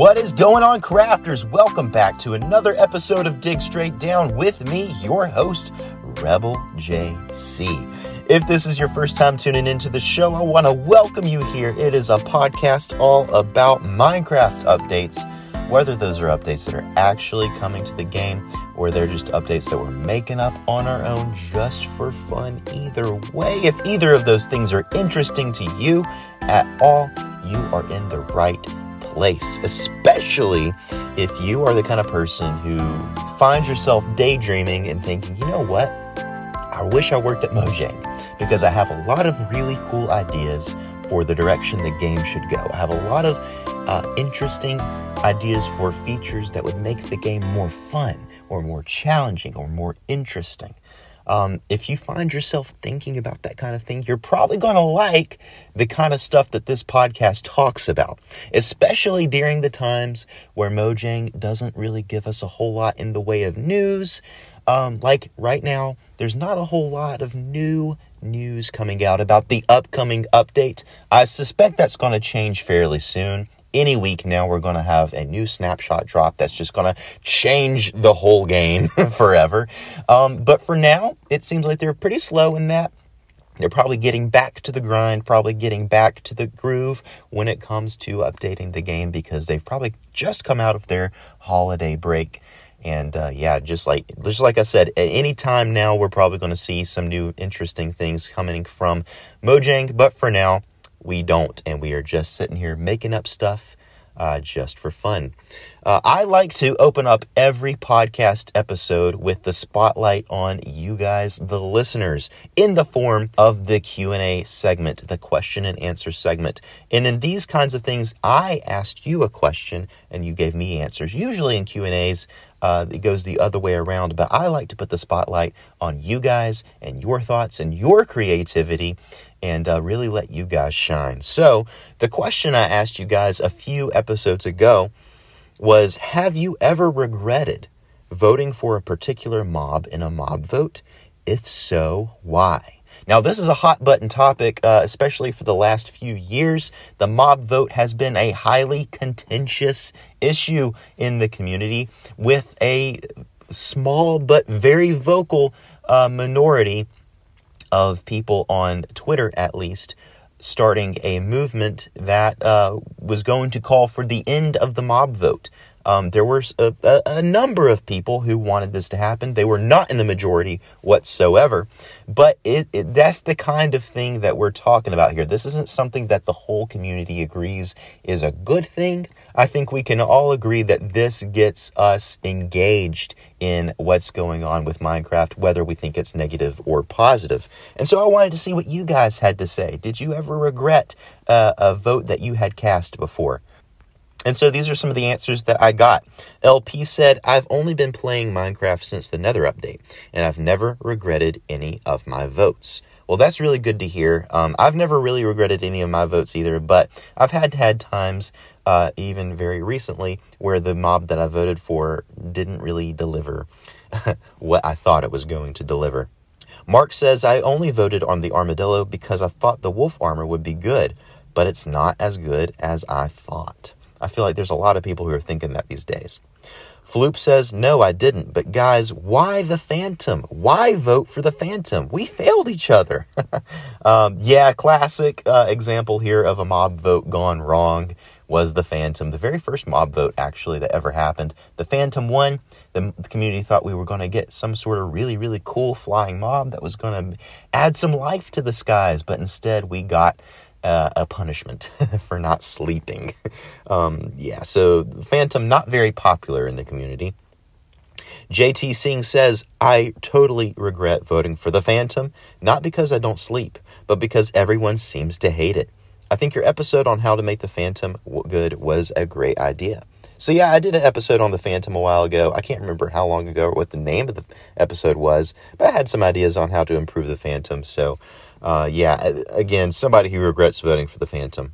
What is going on, crafters? Welcome back to another episode of Dig Straight Down with me, your host, Rebel JC. If this is your first time tuning into the show, I want to welcome you here. It is a podcast all about Minecraft updates, whether those are updates that are actually coming to the game or they're just updates that we're making up on our own just for fun. Either way, if either of those things are interesting to you at all, you are in the right place, especially if you are the kind of person who finds yourself daydreaming and thinking, you know what? I wish I worked at Mojang because I have a lot of really cool ideas for the direction the game should go. I have a lot of uh, interesting ideas for features that would make the game more fun or more challenging or more interesting. Um, if you find yourself thinking about that kind of thing, you're probably going to like the kind of stuff that this podcast talks about, especially during the times where Mojang doesn't really give us a whole lot in the way of news. Um, like right now, there's not a whole lot of new news coming out about the upcoming update. I suspect that's going to change fairly soon any week now we're going to have a new snapshot drop that's just going to change the whole game forever. Um, but for now, it seems like they're pretty slow in that. They're probably getting back to the grind, probably getting back to the groove when it comes to updating the game because they've probably just come out of their holiday break. And uh, yeah, just like just like I said, at any time now, we're probably going to see some new interesting things coming from Mojang. But for now, we don't, and we are just sitting here making up stuff uh, just for fun. Uh, I like to open up every podcast episode with the spotlight on you guys, the listeners, in the form of the Q and A segment, the question and answer segment. And in these kinds of things, I asked you a question and you gave me answers. Usually in Q and A's, uh, it goes the other way around, but I like to put the spotlight on you guys and your thoughts and your creativity and uh, really let you guys shine. So, the question I asked you guys a few episodes ago was Have you ever regretted voting for a particular mob in a mob vote? If so, why? Now, this is a hot button topic, uh, especially for the last few years. The mob vote has been a highly contentious issue in the community with a small but very vocal uh, minority of people on Twitter, at least, starting a movement that uh, was going to call for the end of the mob vote. Um, there were a, a, a, number of people who wanted this to happen. They were not in the majority whatsoever, but it, it, that's the kind of thing that we're talking about here. This isn't something that the whole community agrees is a good thing. I think we can all agree that this gets us engaged in what's going on with Minecraft, whether we think it's negative or positive. And so I wanted to see what you guys had to say. Did you ever regret uh, a vote that you had cast before? And so these are some of the answers that I got. LP said, I've only been playing Minecraft since the Nether update, and I've never regretted any of my votes. Well, that's really good to hear. Um, I've never really regretted any of my votes either, but I've had had times, uh, even very recently, where the mob that I voted for didn't really deliver what I thought it was going to deliver. Mark says, I only voted on the armadillo because I thought the wolf armor would be good, but it's not as good as I thought. I feel like there's a lot of people who are thinking that these days. Floop says, No, I didn't. But guys, why the Phantom? Why vote for the Phantom? We failed each other. um, yeah, classic uh, example here of a mob vote gone wrong was the Phantom. The very first mob vote, actually, that ever happened. The Phantom won. The, the community thought we were going to get some sort of really, really cool flying mob that was going to add some life to the skies. But instead, we got uh, a punishment for not sleeping. Um, yeah, so Phantom not very popular in the community. JT Singh says, I totally regret voting for the Phantom, not because I don't sleep, but because everyone seems to hate it. I think your episode on how to make the Phantom good was a great idea. So, yeah, I did an episode on the Phantom a while ago. I can't remember how long ago or what the name of the episode was, but I had some ideas on how to improve the Phantom. So, uh, yeah, again, somebody who regrets voting for the Phantom.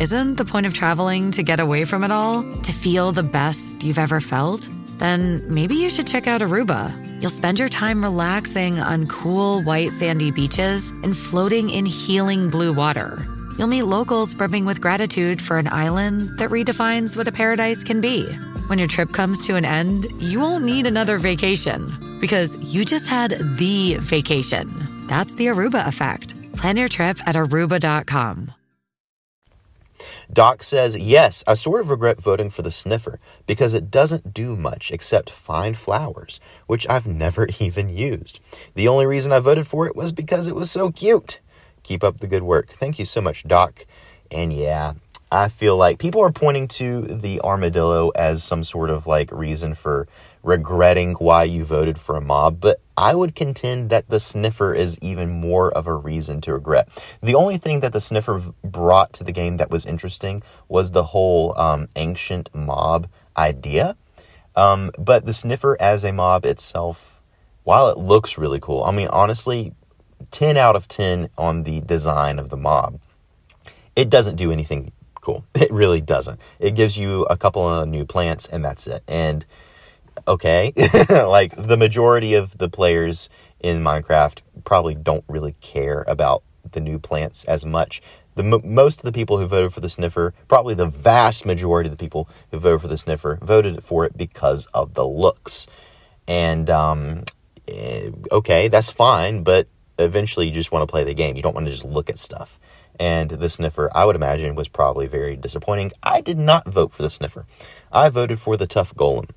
Isn't the point of traveling to get away from it all? To feel the best you've ever felt? Then maybe you should check out Aruba. You'll spend your time relaxing on cool, white, sandy beaches and floating in healing blue water You'll meet locals brimming with gratitude for an island that redefines what a paradise can be. When your trip comes to an end, you won't need another vacation because you just had the vacation. That's the Aruba effect. Plan your trip at aruba.com. Doc says, Yes, I sort of regret voting for the sniffer because it doesn't do much except find flowers, which I've never even used. The only reason I voted for it was because it was so cute. Keep up the good work. Thank you so much, Doc. And yeah, I feel like people are pointing to the armadillo as some sort of like reason for regretting why you voted for a mob, but I would contend that the sniffer is even more of a reason to regret. The only thing that the sniffer brought to the game that was interesting was the whole um, ancient mob idea. Um, but the sniffer as a mob itself, while it looks really cool, I mean, honestly, 10 out of 10 on the design of the mob. It doesn't do anything cool. It really doesn't. It gives you a couple of new plants and that's it. And okay, like the majority of the players in Minecraft probably don't really care about the new plants as much. The most of the people who voted for the sniffer, probably the vast majority of the people who voted for the sniffer, voted for it because of the looks. And um, eh, okay, that's fine, but eventually you just want to play the game. You don't want to just look at stuff. And the sniffer, I would imagine, was probably very disappointing. I did not vote for the sniffer. I voted for the tough golem.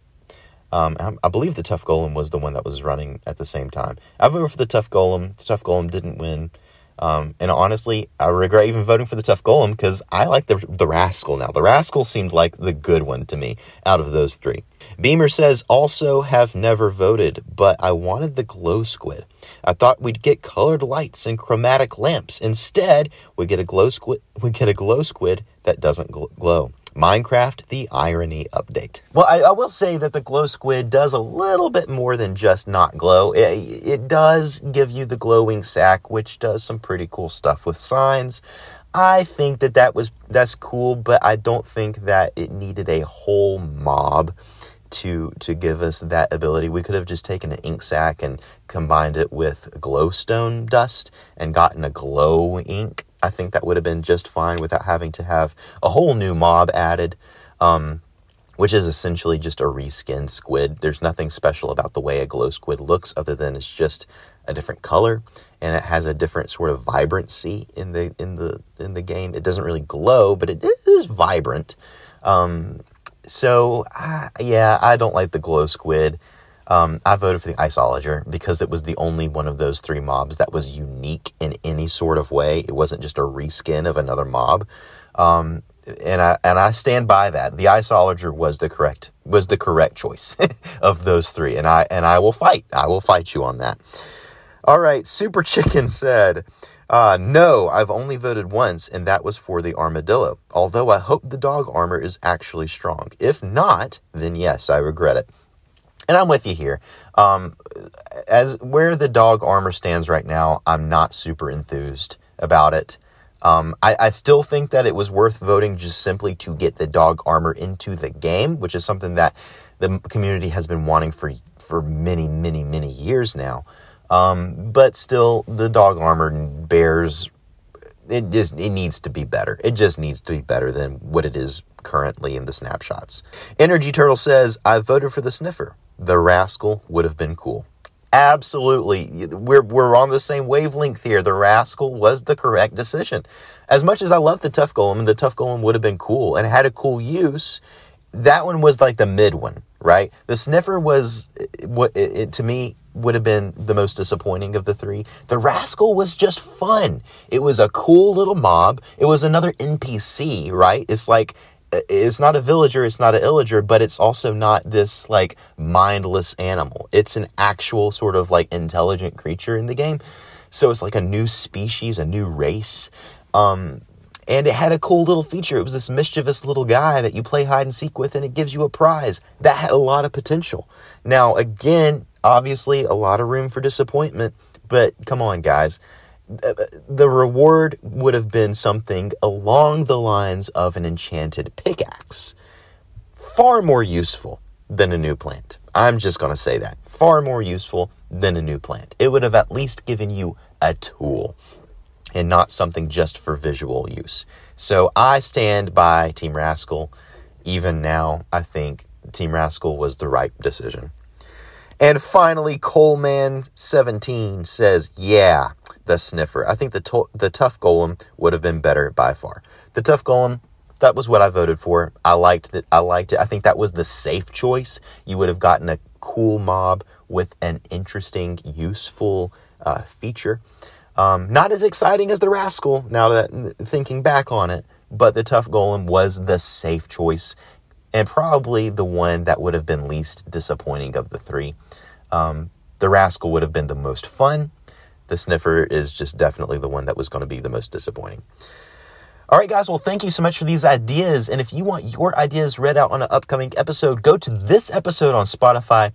Um, I believe the tough golem was the one that was running at the same time. I voted for the tough golem. The tough golem didn't win. Um, and honestly, I regret even voting for the tough golem because I like the the rascal now. The rascal seemed like the good one to me out of those three. Beamer says also have never voted, but I wanted the glow squid. I thought we'd get colored lights and chromatic lamps. Instead, we get a glow squid. We get a glow squid that doesn't gl- glow. Minecraft the Irony Update. Well, I, I, will say that the Glow Squid does a little bit more than just not glow. It, it does give you the glow ink sac, which does some pretty cool stuff with signs. I think that that was that's cool, but I don't think that it needed a whole mob to to give us that ability. We could have just taken an ink sac and combined it with glowstone dust and gotten a glow ink I think that would have been just fine without having to have a whole new mob added, um, which is essentially just a reskinned squid. There's nothing special about the way a glow squid looks other than it's just a different color and it has a different sort of vibrancy in the in the in the game. It doesn't really glow, but it is vibrant. Um, so uh, yeah, I don't like the glow squid. Um, I voted for the Iceologer because it was the only one of those three mobs that was unique in any sort of way. It wasn't just a reskin of another mob. Um, and I and I stand by that. The Iceologer was the correct was the correct choice of those three, and I and I will fight. I will fight you on that. All right, Super Chicken said, uh, "No, I've only voted once, and that was for the armadillo. Although I hope the dog armor is actually strong. If not, then yes, I regret it and I'm with you here. Um, as where the dog armor stands right now, I'm not super enthused about it. Um, I, I, still think that it was worth voting just simply to get the dog armor into the game, which is something that the community has been wanting for for many, many, many years now. Um, but still, the dog armor bears it just it needs to be better. It just needs to be better than what it is currently in the snapshots. Energy Turtle says, "I voted for the sniffer the rascal would have been cool. Absolutely. We're, we're on the same wavelength here. The rascal was the correct decision. As much as I love the tough golem, the tough golem would have been cool and had a cool use, that one was like the mid one, right? The sniffer was, to me, would have been the most disappointing of the three. The rascal was just fun. It was a cool little mob. It was another NPC, right? It's like it's not a villager, it's not an illager, but it's also not this like mindless animal. It's an actual sort of like intelligent creature in the game. So it's like a new species, a new race. Um, and it had a cool little feature. It was this mischievous little guy that you play hide and seek with, and it gives you a prize. That had a lot of potential. Now, again, obviously, a lot of room for disappointment, but come on, guys the reward would have been something along the lines of an enchanted pickaxe. Far more useful than a new plant. I'm just going to say that. Far more useful than a new plant. It would have at least given you a tool. and not something just for visual use. So I stand by Team Rascal. Even now, I think Team Rascal was the right decision. And finally, Coleman17 says, Yeah, the sniffer. I think the, to- the tough golem would have been better by far. The tough golem, that was what I voted for. I liked that. I liked it. I think that was the safe choice. You would have gotten a cool mob with an interesting, useful uh, feature. Um, not as exciting as the Rascal, now that thinking back on it, but the Tough Golem was the safe choice and probably the one that would have been least disappointing of the three. Um, the Rascal would have been the most fun. The Sniffer is just definitely the one that was going to be the most disappointing. All right, guys. Well, thank you so much for these ideas. And if you want your ideas read out on an upcoming episode, go to this episode on Spotify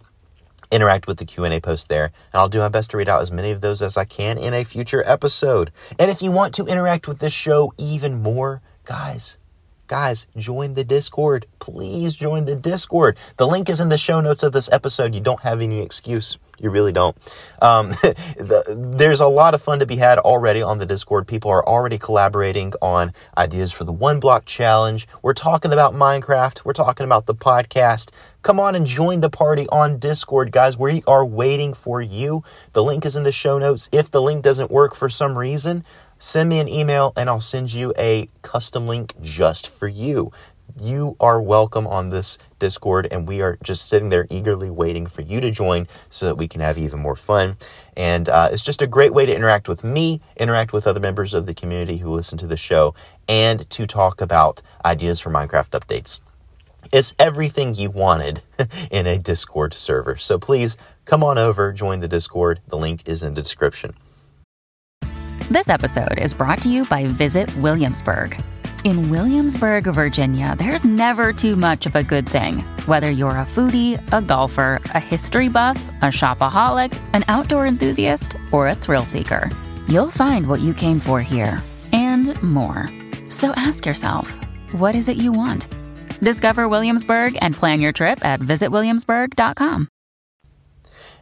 interact with the Q&A post there, and I'll do my best to read out as many of those as I can in a future episode. And if you want to interact with this show even more, guys, guys, join the Discord. Please join the Discord. The link is in the show notes of this episode. You don't have any excuse. You really don't. Um, the, there's a lot of fun to be had already on the Discord. People are already collaborating on ideas for the one block challenge. We're talking about Minecraft. We're talking about the podcast. Come on and join the party on Discord, guys. We are waiting for you. The link is in the show notes. If the link doesn't work for some reason, send me an email and I'll send you a custom link just for you you are welcome on this Discord, and we are just sitting there eagerly waiting for you to join so that we can have even more fun. And uh, it's just a great way to interact with me, interact with other members of the community who listen to the show, and to talk about ideas for Minecraft updates. It's everything you wanted in a Discord server. So please come on over, join the Discord. The link is in the description. This episode is brought to you by Visit Williamsburg. In Williamsburg, Virginia, there's never too much of a good thing. Whether you're a foodie, a golfer, a history buff, a shopaholic, an outdoor enthusiast, or a thrill seeker, you'll find what you came for here and more. So ask yourself, what is it you want? Discover Williamsburg and plan your trip at visitwilliamsburg.com.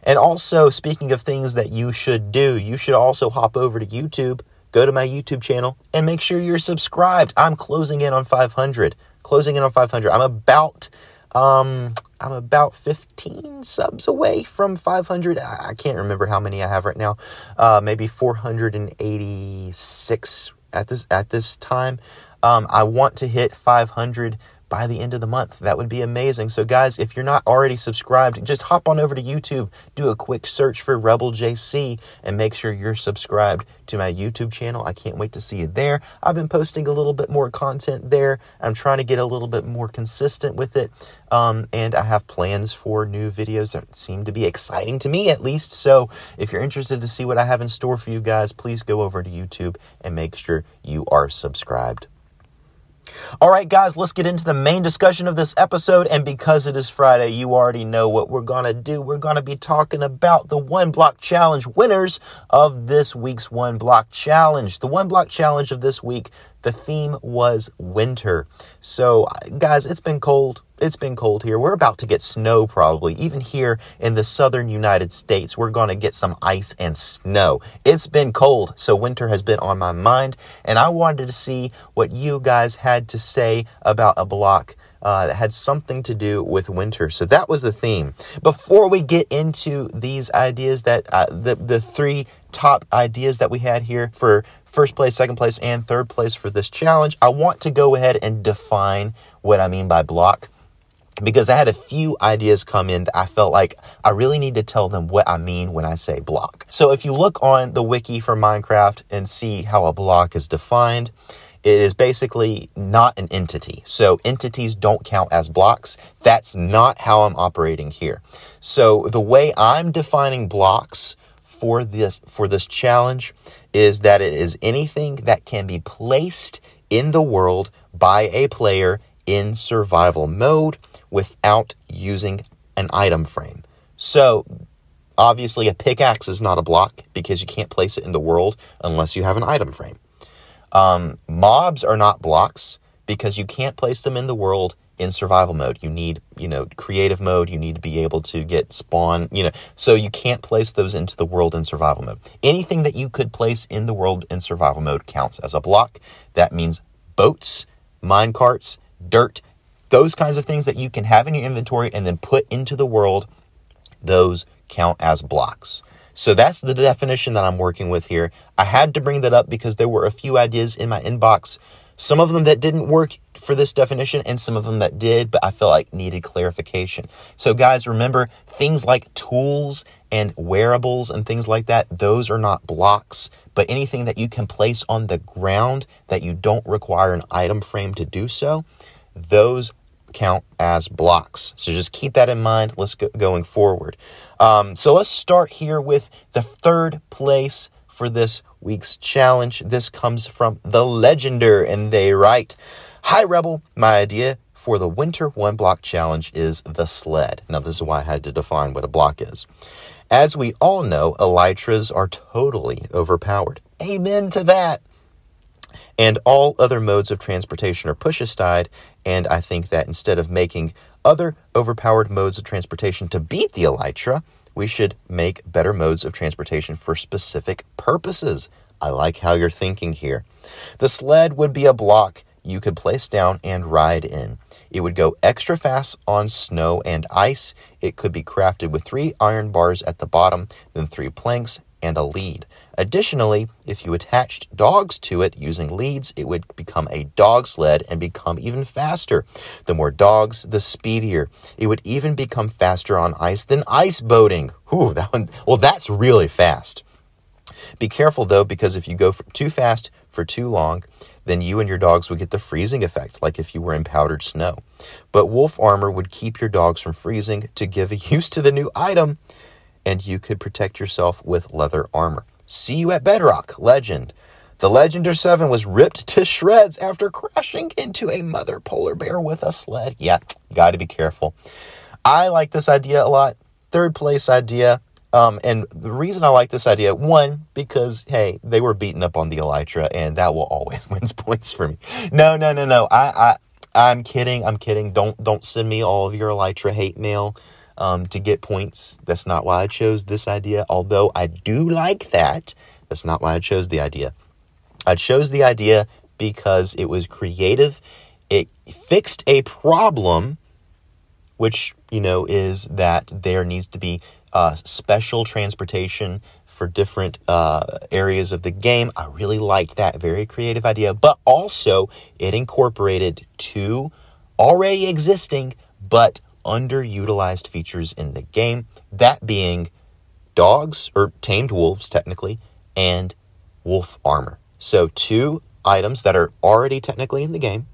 And also, speaking of things that you should do, you should also hop over to YouTube go to my YouTube channel and make sure you're subscribed. I'm closing in on 500. Closing in on 500. I'm about um I'm about 15 subs away from 500. I can't remember how many I have right now. Uh, maybe 486 at this at this time. Um, I want to hit 500 by the end of the month. That would be amazing. So, guys, if you're not already subscribed, just hop on over to YouTube, do a quick search for Rebel JC, and make sure you're subscribed to my YouTube channel. I can't wait to see you there. I've been posting a little bit more content there. I'm trying to get a little bit more consistent with it. Um, and I have plans for new videos that seem to be exciting to me, at least. So, if you're interested to see what I have in store for you guys, please go over to YouTube and make sure you are subscribed. All right, guys, let's get into the main discussion of this episode. And because it is Friday, you already know what we're going to do. We're going to be talking about the one block challenge winners of this week's one block challenge. The one block challenge of this week, the theme was winter. So, guys, it's been cold. It's been cold here. We're about to get snow probably. Even here in the southern United States, we're going to get some ice and snow. It's been cold, so winter has been on my mind, and I wanted to see what you guys had to say about a block uh, that had something to do with winter. So that was the theme. Before we get into these ideas, that uh, the the three top ideas that we had here for first place, second place, and third place for this challenge, I want to go ahead and define what I mean by block because I had a few ideas come in that I felt like I really need to tell them what I mean when I say block. So if you look on the wiki for Minecraft and see how a block is defined, it is basically not an entity. So entities don't count as blocks. That's not how I'm operating here. So the way I'm defining blocks for this for this challenge is that it is anything that can be placed in the world by a player in survival mode without using an item frame. So, obviously, a pickaxe is not a block because you can't place it in the world unless you have an item frame. Um, mobs are not blocks because you can't place them in the world in survival mode. You need, you know, creative mode. You need to be able to get spawn, you know, so you can't place those into the world in survival mode. Anything that you could place in the world in survival mode counts as a block. That means boats, mine carts, dirt, those kinds of things that you can have in your inventory and then put into the world, those count as blocks. So that's the definition that I'm working with here. I had to bring that up because there were a few ideas in my inbox, some of them that didn't work for this definition and some of them that did, but I felt like needed clarification. So guys, remember things like tools and wearables and things like that, those are not blocks, but anything that you can place on the ground that you don't require an item frame to do so, those count as blocks. So just keep that in mind. Let's go going forward. Um, so let's start here with the third place for this week's challenge. This comes from the Legender, and they write Hi, Rebel. My idea for the winter one block challenge is the sled. Now, this is why I had to define what a block is. As we all know, elytras are totally overpowered. Amen to that and all other modes of transportation are push aside. And I think that instead of making other overpowered modes of transportation to beat the Elytra, we should make better modes of transportation for specific purposes. I like how you're thinking here. The sled would be a block you could place down and ride in. It would go extra fast on snow and ice. It could be crafted with three iron bars at the bottom, then three planks, and a lead. Additionally, if you attached dogs to it using leads, it would become a dog sled and become even faster. The more dogs, the speedier. It would even become faster on ice than ice boating. Ooh, that one, well, that's really fast. Be careful though, because if you go too fast for too long, then you and your dogs would get the freezing effect, like if you were in powdered snow. But wolf armor would keep your dogs from freezing to give a use to the new item and you could protect yourself with leather armor. See you at Bedrock, legend. The Legender 7 was ripped to shreds after crashing into a mother polar bear with a sled. Yeah, got to be careful. I like this idea a lot. Third place idea. Um, and the reason I like this idea, one, because hey, they were beaten up on the Elytra, and that will always wins points for me. No, no, no, no. I, I, I'm kidding. I'm kidding. Don't, don't send me all of your Elytra hate mail um, to get points. That's not why I chose this idea, although I do like that. That's not why I chose the idea. I chose the idea because it was creative. It fixed a problem, which, you know, is that there needs to be uh, special transportation for different uh, areas of the game. I really liked that. Very creative idea. But also, it incorporated two already existing but underutilized features in the game, that being dogs, or tamed wolves technically, and wolf armor. So, two items that are already technically in the game.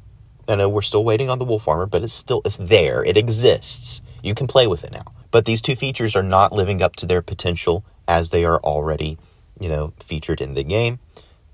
I know we're still waiting on the wolf armor, but it's still it's there. It exists. You can play with it now. But these two features are not living up to their potential as they are already, you know, featured in the game.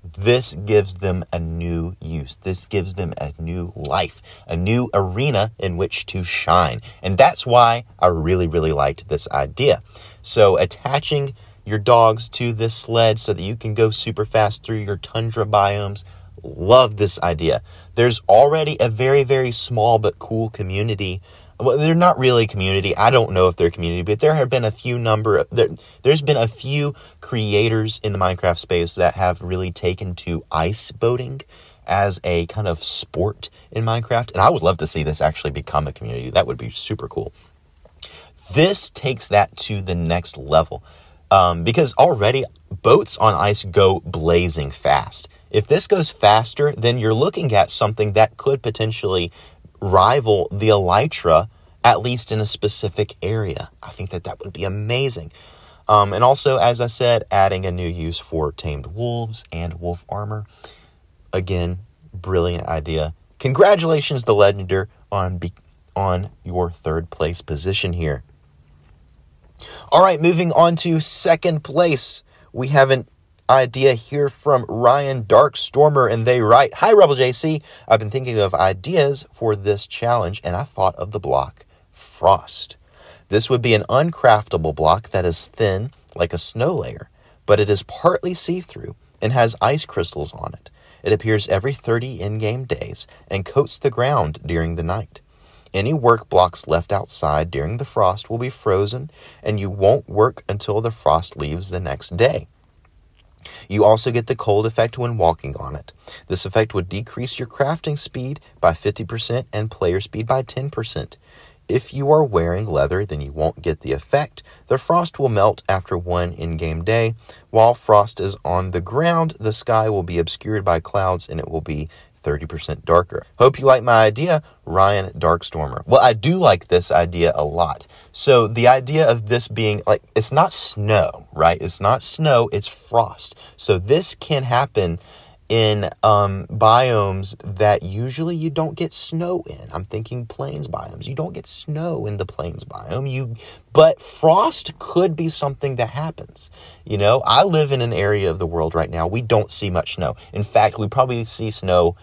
This gives them a new use. This gives them a new life, a new arena in which to shine. And that's why I really, really liked this idea. So, attaching your dogs to this sled so that you can go super fast through your tundra biomes, love this idea. There's already a very, very small but cool community well, they're not really community. I don't know if they're community, but there have been a few number of, there, there's been a few creators in the Minecraft space that have really taken to ice boating as a kind of sport in Minecraft. And I would love to see this actually become a community. That would be super cool. This takes that to the next level um, because already boats on ice go blazing fast. If this goes faster, then you're looking at something that could potentially rival the elytra, at least in a specific area. I think that that would be amazing. Um, and also, as I said, adding a new use for tamed wolves and wolf armor. Again, brilliant idea. Congratulations, the Legender, on be- on your third place position here. All right, moving on to second place. We have an idea here from Ryan Darkstormer, and they write Hi, Rebel JC. I've been thinking of ideas for this challenge, and I thought of the block Frost. This would be an uncraftable block that is thin, like a snow layer, but it is partly see through and has ice crystals on it. It appears every 30 in game days and coats the ground during the night. Any work blocks left outside during the frost will be frozen, and you won't work until the frost leaves the next day. You also get the cold effect when walking on it. This effect would decrease your crafting speed by 50% and player speed by 10%. If you are wearing leather, then you won't get the effect. The frost will melt after one in game day. While frost is on the ground, the sky will be obscured by clouds and it will be 30% darker. Hope you like my idea, Ryan Darkstormer. Well, I do like this idea a lot. So, the idea of this being like, it's not snow, right? It's not snow, it's frost. So, this can happen in um, biomes that usually you don't get snow in. I'm thinking plains biomes. You don't get snow in the plains biome. You, but frost could be something that happens. You know, I live in an area of the world right now we don't see much snow. In fact, we probably see snow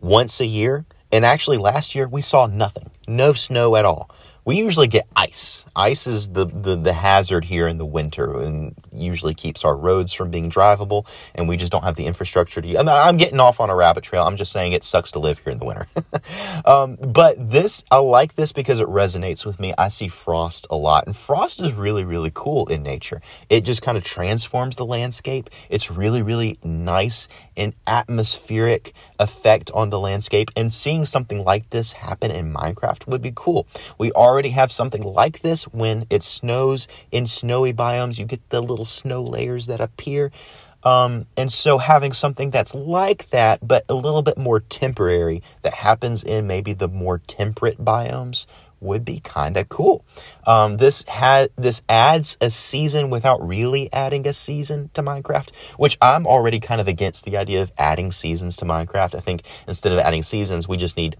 once a year. And actually, last year we saw nothing, no snow at all we usually get ice. Ice is the, the, the, hazard here in the winter and usually keeps our roads from being drivable, and we just don't have the infrastructure to. I'm, I'm getting off on a rabbit trail. I'm just saying it sucks to live here in the winter. um, but this, I like this because it resonates with me. I see frost a lot, and frost is really, really cool in nature. It just kind of transforms the landscape. It's really, really nice and atmospheric effect on the landscape, and seeing something like this happen in Minecraft would be cool. We are already have something like this when it snows in snowy biomes. You get the little snow layers that appear. Um, and so having something that's like that, but a little bit more temporary, that happens in maybe the more temperate biomes, would be kind of cool. Um, this had this adds a season without really adding a season to Minecraft, which I'm already kind of against the idea of adding seasons to Minecraft. I think instead of adding seasons, we just need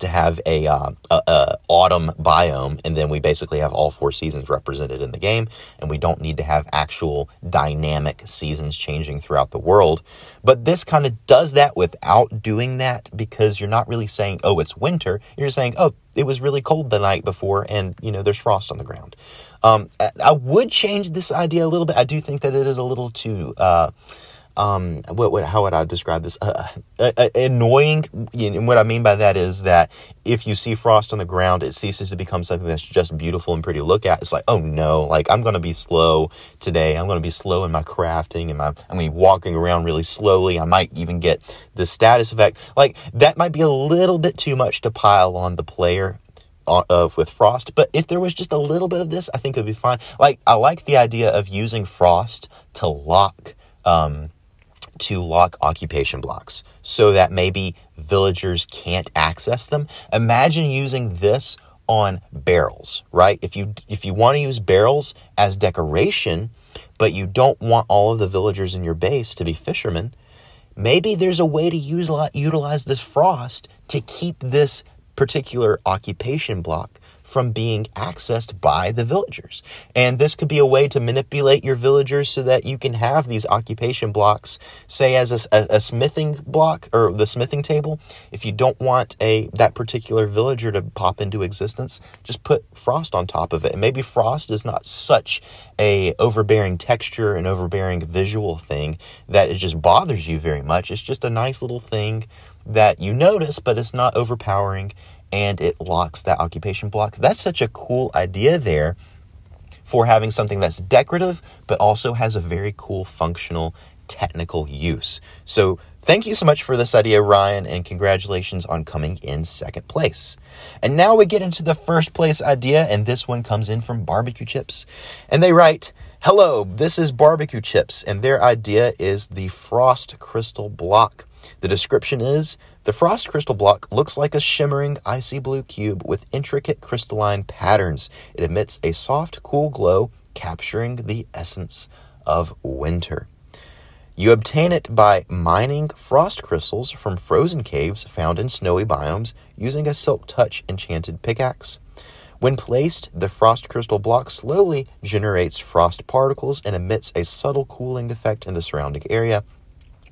to have a, uh, a, a, autumn biome, and then we basically have all four seasons represented in the game, and we don't need to have actual dynamic seasons changing throughout the world. But this kind of does that without doing that because you're not really saying, oh, it's winter. You're saying, oh, it was really cold the night before, and you know there's frost on the ground. Um, I would change this idea a little bit. I do think that it is a little too. Uh, um, what, what, how would I describe this? Uh, uh, uh, annoying. And what I mean by that is that if you see frost on the ground, it ceases to become something that's just beautiful and pretty to look at. It's like, oh no, like I'm going to be slow today. I'm going to be slow in my crafting and my, I'm going to be walking around really slowly. I might even get the status effect. Like that might be a little bit too much to pile on the player uh, of with frost but if there was just a little bit of this i think it would be fine like i like the idea of using frost to lock um, to lock occupation blocks so that maybe villagers can't access them. Imagine using this on barrels, right? If you if you want to use barrels as decoration, but you don't want all of the villagers in your base to be fishermen, maybe there's a way to use utilize this frost to keep this particular occupation block from being accessed by the villagers. And this could be a way to manipulate your villagers so that you can have these occupation blocks, say as a, a, a smithing block or the smithing table. If you don't want a that particular villager to pop into existence, just put frost on top of it. And maybe frost is not such a overbearing texture and overbearing visual thing that it just bothers you very much. It's just a nice little thing that you notice, but it's not overpowering and it locks that occupation block. That's such a cool idea there for having something that's decorative, but also has a very cool functional technical use. So, thank you so much for this idea, Ryan, and congratulations on coming in second place. And now we get into the first place idea, and this one comes in from Barbecue Chips. And they write, Hello, this is Barbecue Chips, and their idea is the Frost Crystal Block. The description is the frost crystal block looks like a shimmering icy blue cube with intricate crystalline patterns. It emits a soft, cool glow, capturing the essence of winter. You obtain it by mining frost crystals from frozen caves found in snowy biomes using a Silk Touch enchanted pickaxe. When placed, the frost crystal block slowly generates frost particles and emits a subtle cooling effect in the surrounding area,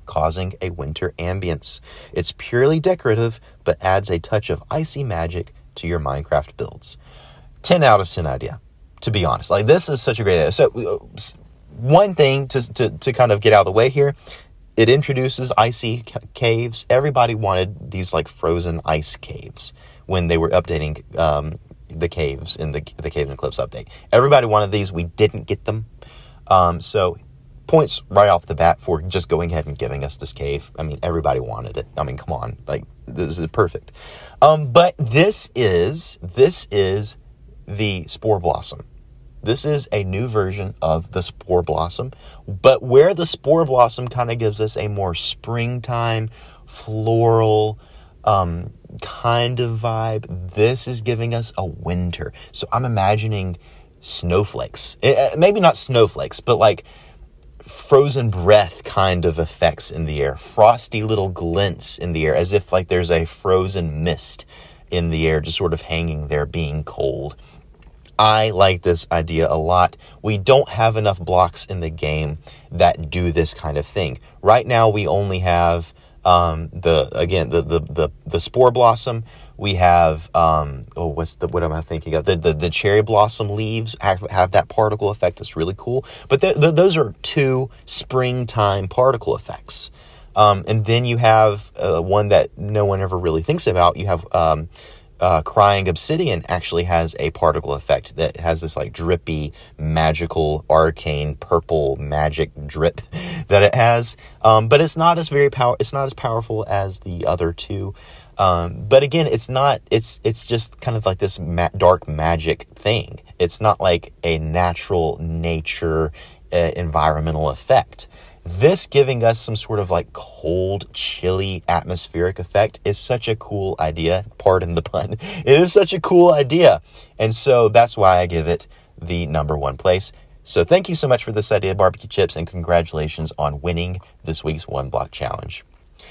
causing a winter ambience. It's purely decorative, but adds a touch of icy magic to your Minecraft builds. 10 out of 10 idea, to be honest. Like, this is such a great idea. So, uh, one thing to, to, to kind of get out of the way here it introduces icy caves. Everybody wanted these like frozen ice caves when they were updating um, the caves in the the Caves and Cliffs update. Everybody wanted these. We didn't get them. Um, so points right off the bat for just going ahead and giving us this cave. I mean, everybody wanted it. I mean, come on, like this is perfect. Um, but this is this is the spore blossom. This is a new version of the spore blossom, but where the spore blossom kind of gives us a more springtime, floral, um, kind of vibe. This is giving us a winter. So I'm imagining snowflakes. It, eh, eh, maybe not snowflakes, but like frozen breath kind of effects in the air, frosty little glints in the air, as if like there's a frozen mist in the air, just sort of hanging there, being cold. I like this idea a lot. We don't have enough blocks in the game that do this kind of thing. Right now, we only have um, the again the, the the the spore blossom. We have um, oh what's the what am I thinking of the the, the cherry blossom leaves have, have that particle effect. That's really cool. But th- th- those are two springtime particle effects. Um, and then you have uh, one that no one ever really thinks about. You have um, uh, crying obsidian actually has a particle effect that has this like drippy, magical, arcane, purple magic drip that it has. Um, but it's not as very power. It's not as powerful as the other two. Um, but again, it's not. It's it's just kind of like this ma- dark magic thing. It's not like a natural nature uh, environmental effect. This giving us some sort of like cold, chilly atmospheric effect is such a cool idea. Pardon the pun. It is such a cool idea. And so that's why I give it the number one place. So thank you so much for this idea, barbecue chips, and congratulations on winning this week's one block challenge.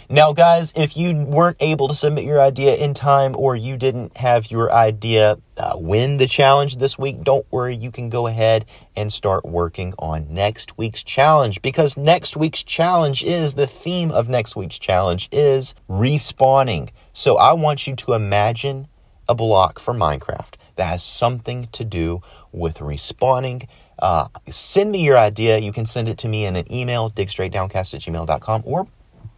Now, guys, if you weren't able to submit your idea in time or you didn't have your idea uh, win the challenge this week, don't worry. You can go ahead and start working on next week's challenge because next week's challenge is the theme of next week's challenge is respawning. So I want you to imagine a block for Minecraft that has something to do with respawning. Uh, send me your idea. You can send it to me in an email, digstraightdowncast at gmail.com, or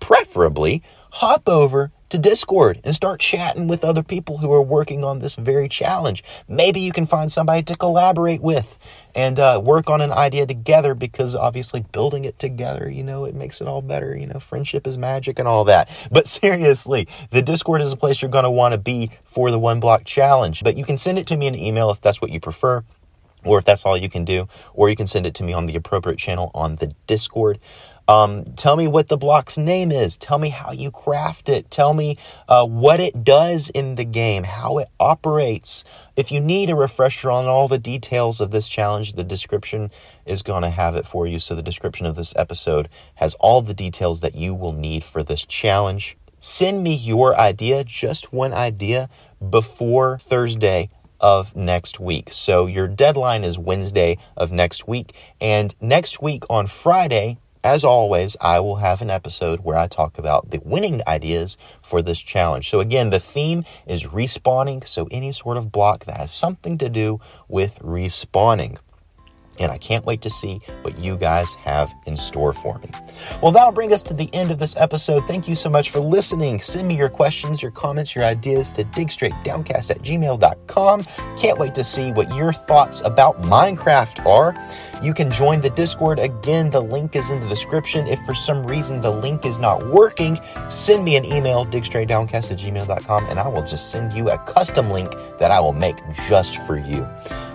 preferably hop over to Discord and start chatting with other people who are working on this very challenge. Maybe you can find somebody to collaborate with and uh, work on an idea together because obviously building it together, you know, it makes it all better. You know, friendship is magic and all that. But seriously, the Discord is a place you're going to want to be for the one block challenge. But you can send it to me in email if that's what you prefer or if that's all you can do, or you can send it to me on the appropriate channel on the Discord. Um, tell me what the block's name is. Tell me how you craft it. Tell me uh, what it does in the game, how it operates. If you need a refresher on all the details of this challenge, the description is going to have it for you. So, the description of this episode has all the details that you will need for this challenge. Send me your idea, just one idea, before Thursday of next week. So, your deadline is Wednesday of next week. And next week on Friday, as always, I will have an episode where I talk about the winning ideas for this challenge. So, again, the theme is respawning. So, any sort of block that has something to do with respawning and I can't wait to see what you guys have in store for me. Well, that'll bring us to the end of this episode. Thank you so much for listening. Send me your questions, your comments, your ideas to digstraightdowncast at gmail.com. Can't wait to see what your thoughts about Minecraft are. You can join the Discord. Again, the link is in the description. If for some reason the link is not working, send me an email, digstraightdowncast at gmail.com, and I will just send you a custom link that I will make just for you.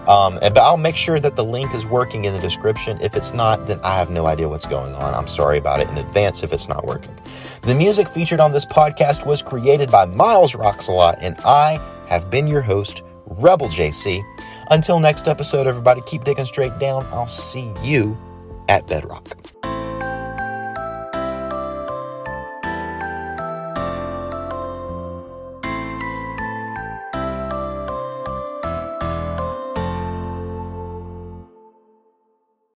Um, but I'll make sure that the link is working in the description. If it's not, then I have no idea what's going on. I'm sorry about it in advance if it's not working. The music featured on this podcast was created by MilesRocksAlot, and I have been your host, Rebel JC. Until next episode, everybody, keep digging straight down. I'll see you at Bedrock.